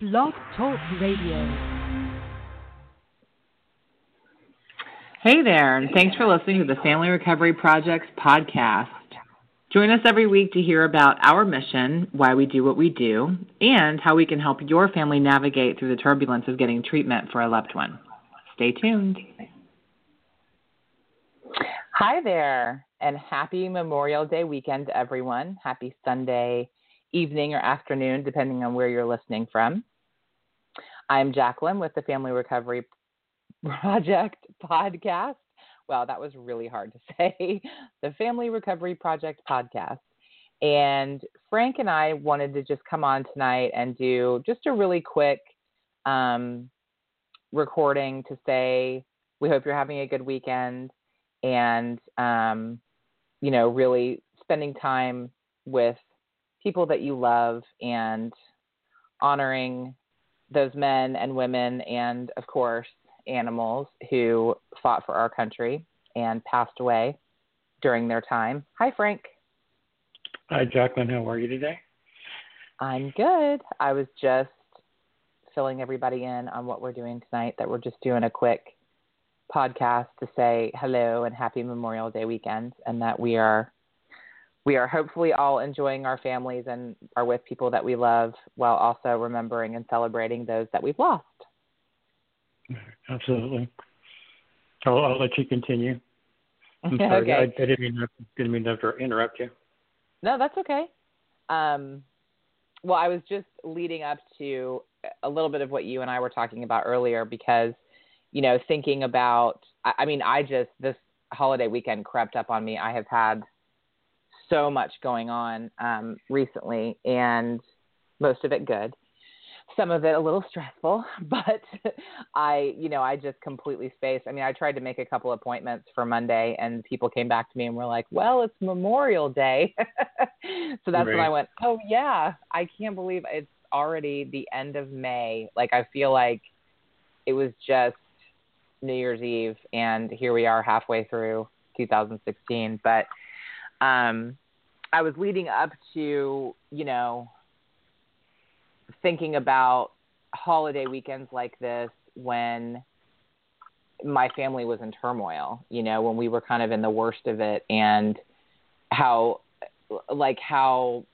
Blog Talk Radio. Hey there, and thanks for listening to the Family Recovery Project's podcast. Join us every week to hear about our mission, why we do what we do, and how we can help your family navigate through the turbulence of getting treatment for a loved one. Stay tuned. Hi there, and happy Memorial Day weekend everyone. Happy Sunday evening or afternoon, depending on where you're listening from. I'm Jacqueline with the Family Recovery Project podcast. Wow, that was really hard to say. The Family Recovery Project podcast. And Frank and I wanted to just come on tonight and do just a really quick um, recording to say we hope you're having a good weekend and, um, you know, really spending time with people that you love and honoring those men and women and, of course, animals who fought for our country and passed away during their time. Hi, Frank. Hi, Jacqueline. How are you today? I'm good. I was just filling everybody in on what we're doing tonight, that we're just doing a quick podcast to say hello and happy Memorial Day weekend, and that we are we are hopefully all enjoying our families and are with people that we love while also remembering and celebrating those that we've lost. Absolutely. I'll, I'll let you continue. I'm sorry. okay. I, I didn't mean to, didn't mean to interrupt you. No, that's okay. Um, well, I was just leading up to a little bit of what you and I were talking about earlier because, you know, thinking about, I, I mean, I just, this holiday weekend crept up on me. I have had so much going on um, recently, and most of it good. Some of it a little stressful, but I, you know, I just completely spaced. I mean, I tried to make a couple appointments for Monday, and people came back to me and were like, "Well, it's Memorial Day," so that's right. when I went, "Oh yeah, I can't believe it's already the end of May." Like I feel like it was just New Year's Eve, and here we are halfway through 2016. But um, I was leading up to, you know, thinking about holiday weekends like this when my family was in turmoil, you know, when we were kind of in the worst of it and how, like, how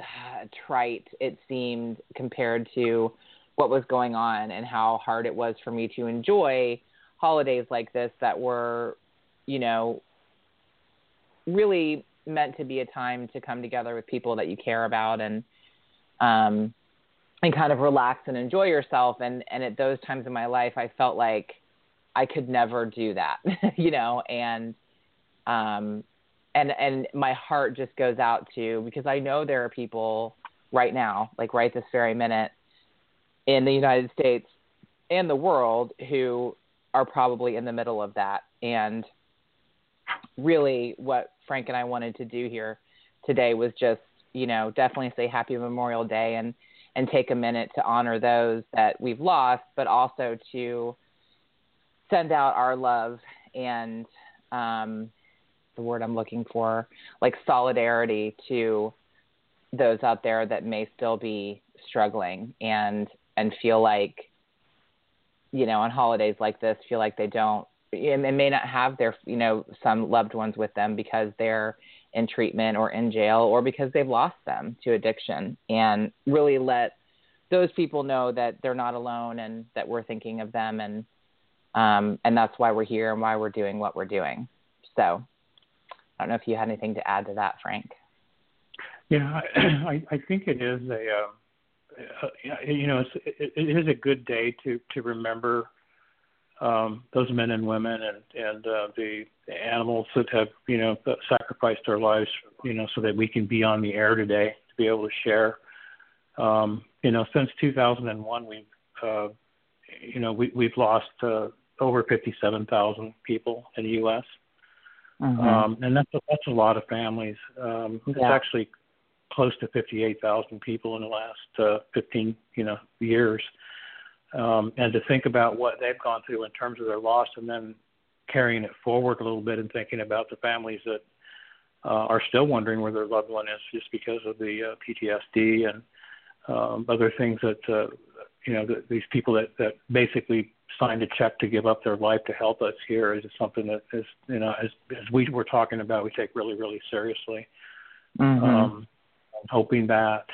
uh, trite it seemed compared to what was going on and how hard it was for me to enjoy holidays like this that were, you know, really meant to be a time to come together with people that you care about and um and kind of relax and enjoy yourself. And and at those times in my life I felt like I could never do that you know and um and and my heart just goes out to because I know there are people right now like right this very minute in the United States and the world who are probably in the middle of that. And really what Frank and I wanted to do here today was just, you know, definitely say happy Memorial Day and and take a minute to honor those that we've lost, but also to send out our love and um, the word I'm looking for, like solidarity to those out there that may still be struggling and and feel like, you know, on holidays like this, feel like they don't and may not have their you know some loved ones with them because they're in treatment or in jail or because they've lost them to addiction and really let those people know that they're not alone and that we're thinking of them and um, and that's why we're here and why we're doing what we're doing. So i don't know if you had anything to add to that frank. Yeah i i think it is a uh, uh, you know it, it is a good day to to remember um, those men and women and and uh, the, the animals that have you know sacrificed their lives you know so that we can be on the air today to be able to share. Um, you know, since 2001, we've uh, you know we, we've lost uh, over 57,000 people in the U.S. Mm-hmm. Um, and that's a, that's a lot of families. Um, yeah. It's actually close to 58,000 people in the last uh, 15 you know years um, and to think about what they've gone through in terms of their loss, and then carrying it forward a little bit and thinking about the families that uh, are still wondering where their loved one is just because of the uh, PTSD and um, other things that uh, you know the, these people that that basically signed a check to give up their life to help us here is something that is you know as as we were talking about we take really really seriously. Mm-hmm. Um, I'm hoping that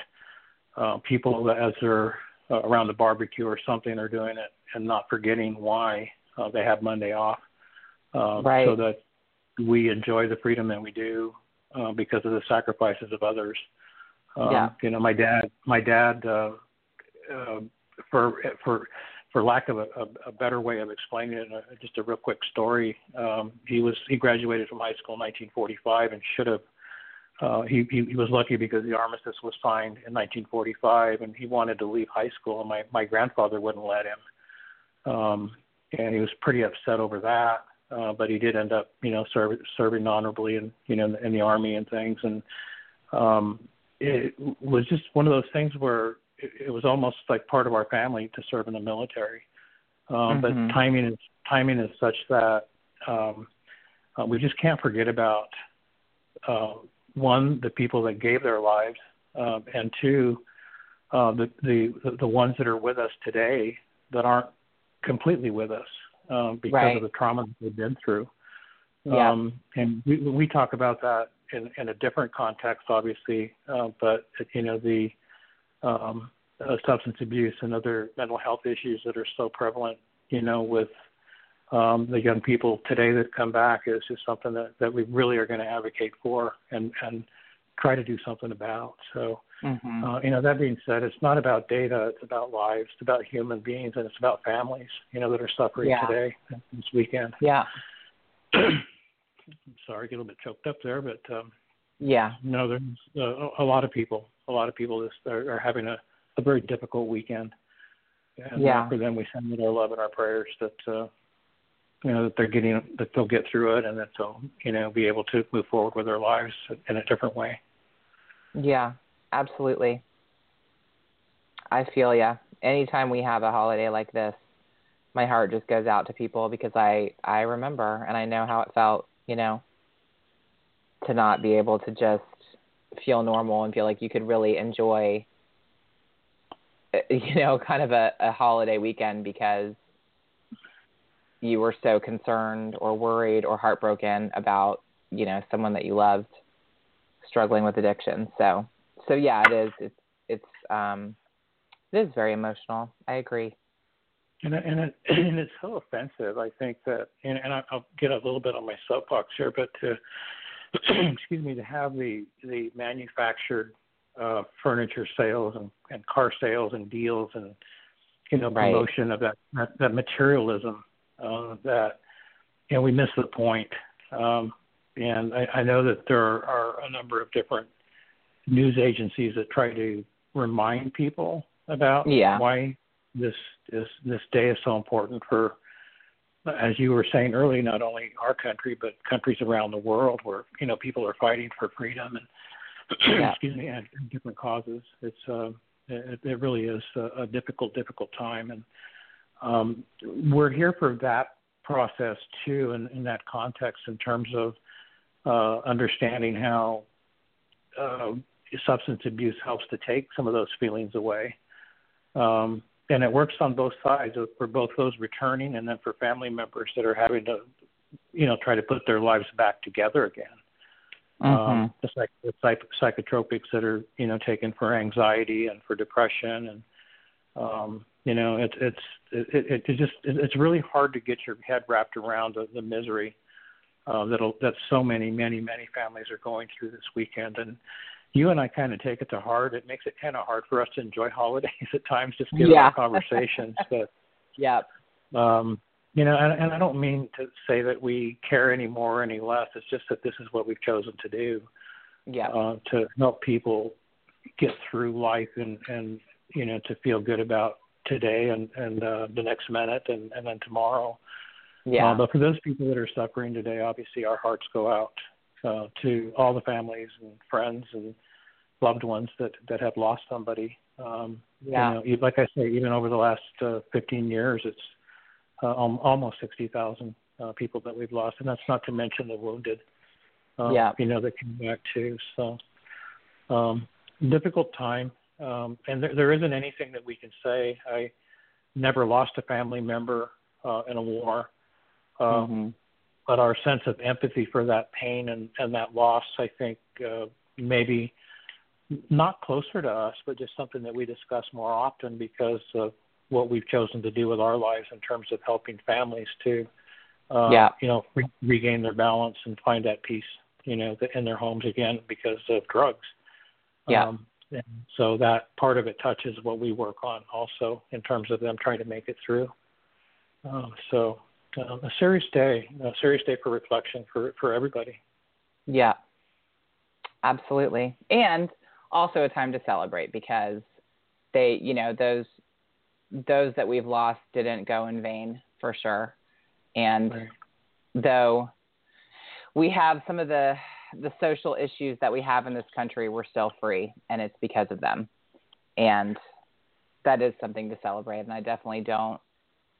uh, people as they're uh, around the barbecue or something are doing it and not forgetting why uh, they have Monday off, uh, right. so that we enjoy the freedom that we do uh, because of the sacrifices of others. Um, yeah. You know, my dad, my dad, uh, uh, for for for lack of a, a, a better way of explaining it, uh, just a real quick story. Um, he was he graduated from high school in 1945 and should have. Uh, he, he he was lucky because the armistice was signed in 1945, and he wanted to leave high school, and my my grandfather wouldn't let him. Um, and he was pretty upset over that. Uh, but he did end up, you know, serve, serving honorably and you know in the, in the army and things. And um, it was just one of those things where it, it was almost like part of our family to serve in the military. Um, mm-hmm. But timing is timing is such that um, uh, we just can't forget about uh, one the people that gave their lives, uh, and two uh, the the the ones that are with us today that aren't completely with us um, because right. of the trauma that they've been through. Yeah. Um, and we, we talk about that in, in a different context, obviously, uh, but you know the um, uh, substance abuse and other mental health issues that are so prevalent, you know, with um, the young people today that come back is just something that, that we really are going to advocate for and, and try to do something about. So, mm-hmm. uh, you know, that being said, it's not about data; it's about lives, it's about human beings, and it's about families, you know, that are suffering yeah. today this weekend. Yeah. sorry, get a little bit choked up there, but um, yeah, no, there's uh, a lot of people, a lot of people just are, are having a, a very difficult weekend. And yeah. for them, we send our love and our prayers that uh, you know that they're getting that they'll get through it and that they'll you know be able to move forward with their lives in a different way. Yeah, absolutely. I feel yeah Anytime we have a holiday like this, my heart just goes out to people because I I remember and I know how it felt, you know, to not be able to just feel normal and feel like you could really enjoy you know, kind of a, a holiday weekend because you were so concerned or worried or heartbroken about, you know, someone that you loved struggling with addiction. So so yeah, it is. It's it's um it is very emotional. I agree. And and it, and it's so offensive. I think that, and, and I'll get a little bit on my soapbox here, but to excuse me, to have the the manufactured uh, furniture sales and, and car sales and deals and you know right. promotion of that that, that materialism uh, that you know we miss the point. Um, and I, I know that there are a number of different news agencies that try to remind people about yeah. why this this this day is so important for as you were saying earlier not only our country but countries around the world where you know people are fighting for freedom and yeah. excuse me and different causes it's uh it, it really is a, a difficult difficult time and um we're here for that process too in, in that context in terms of uh understanding how uh substance abuse helps to take some of those feelings away um, and it works on both sides for both those returning and then for family members that are having to, you know, try to put their lives back together again. Mm-hmm. Um, the, psych- the psych- psychotropics that are, you know, taken for anxiety and for depression, and um, you know, it's it's it, it, it just it's really hard to get your head wrapped around the, the misery uh, that that so many many many families are going through this weekend, and you and I kind of take it to heart. It makes it kind of hard for us to enjoy holidays at times, just given yeah. our conversations. but yep. um, you know, and, and I don't mean to say that we care any more or any less. It's just that this is what we've chosen to do. Yeah. Uh, to help people get through life and and you know to feel good about today and and uh, the next minute and and then tomorrow. Yeah. Uh, but for those people that are suffering today, obviously our hearts go out uh, to all the families and friends and loved ones that that have lost somebody. Um, yeah. You know, like I say, even over the last uh, 15 years, it's uh, um, almost 60,000 uh, people that we've lost, and that's not to mention the wounded. Uh, yeah. You know that come back too. So um, difficult time. Um, and there, there isn't anything that we can say. I never lost a family member uh, in a war, um, mm-hmm. but our sense of empathy for that pain and, and that loss, I think, uh, maybe not closer to us, but just something that we discuss more often because of what we've chosen to do with our lives in terms of helping families to, uh, yeah. you know, re- regain their balance and find that peace, you know, in their homes again because of drugs. Yeah. Um, and so that part of it touches what we work on also in terms of them trying to make it through. Um, so um, a serious day, a serious day for reflection for, for everybody. Yeah, absolutely. And also a time to celebrate because they, you know, those those that we've lost didn't go in vain for sure. And right. though we have some of the the social issues that we have in this country, we're still free, and it's because of them. And that is something to celebrate. And I definitely don't,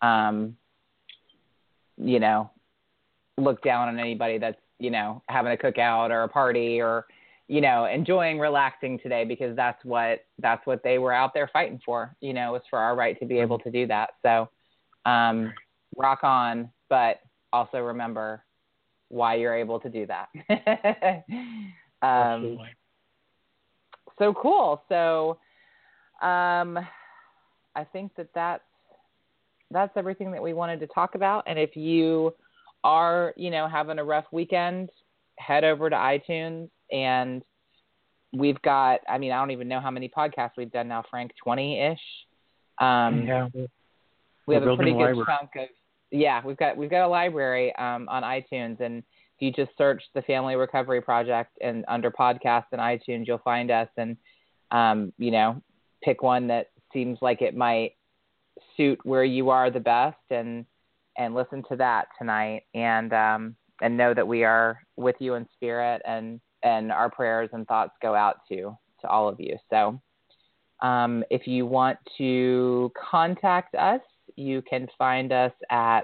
um, you know, look down on anybody that's you know having a cookout or a party or you know enjoying relaxing today because that's what that's what they were out there fighting for. You know, it's for our right to be able to do that. So, um, rock on, but also remember why you're able to do that. um, so cool. So um, I think that that's that's everything that we wanted to talk about. And if you are, you know, having a rough weekend, head over to iTunes and we've got. I mean, I don't even know how many podcasts we've done now, Frank. Twenty ish. Um, yeah. We have a pretty good chunk of yeah, we've got we've got a library um, on iTunes, and if you just search the Family Recovery Project and under podcast in iTunes, you'll find us, and um, you know, pick one that seems like it might suit where you are the best, and and listen to that tonight, and um, and know that we are with you in spirit, and and our prayers and thoughts go out to to all of you. So. Um, if you want to contact us, you can find us at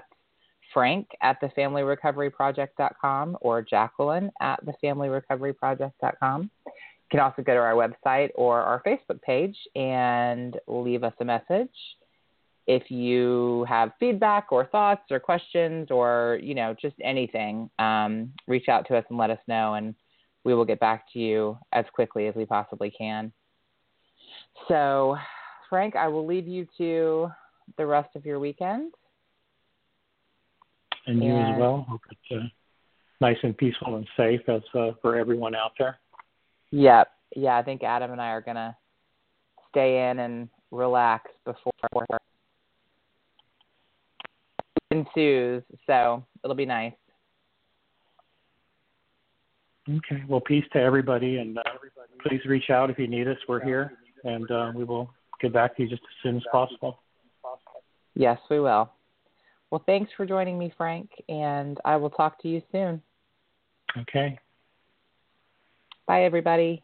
Frank at thefamilyrecoveryproject.com or Jacqueline at thefamilyrecoveryproject.com. You can also go to our website or our Facebook page and leave us a message. If you have feedback or thoughts or questions or you know just anything, um, reach out to us and let us know, and we will get back to you as quickly as we possibly can. So, Frank, I will leave you to the rest of your weekend. And you and, as well. Hope it's uh, nice and peaceful and safe as uh, for everyone out there. Yep. Yeah, I think Adam and I are gonna stay in and relax before ensues. So it'll be nice. Okay. Well, peace to everybody, and uh, please reach out if you need us. We're here, and uh, we will get back to you just as soon as possible. Yes, we will. Well, thanks for joining me, Frank, and I will talk to you soon. Okay. Bye, everybody.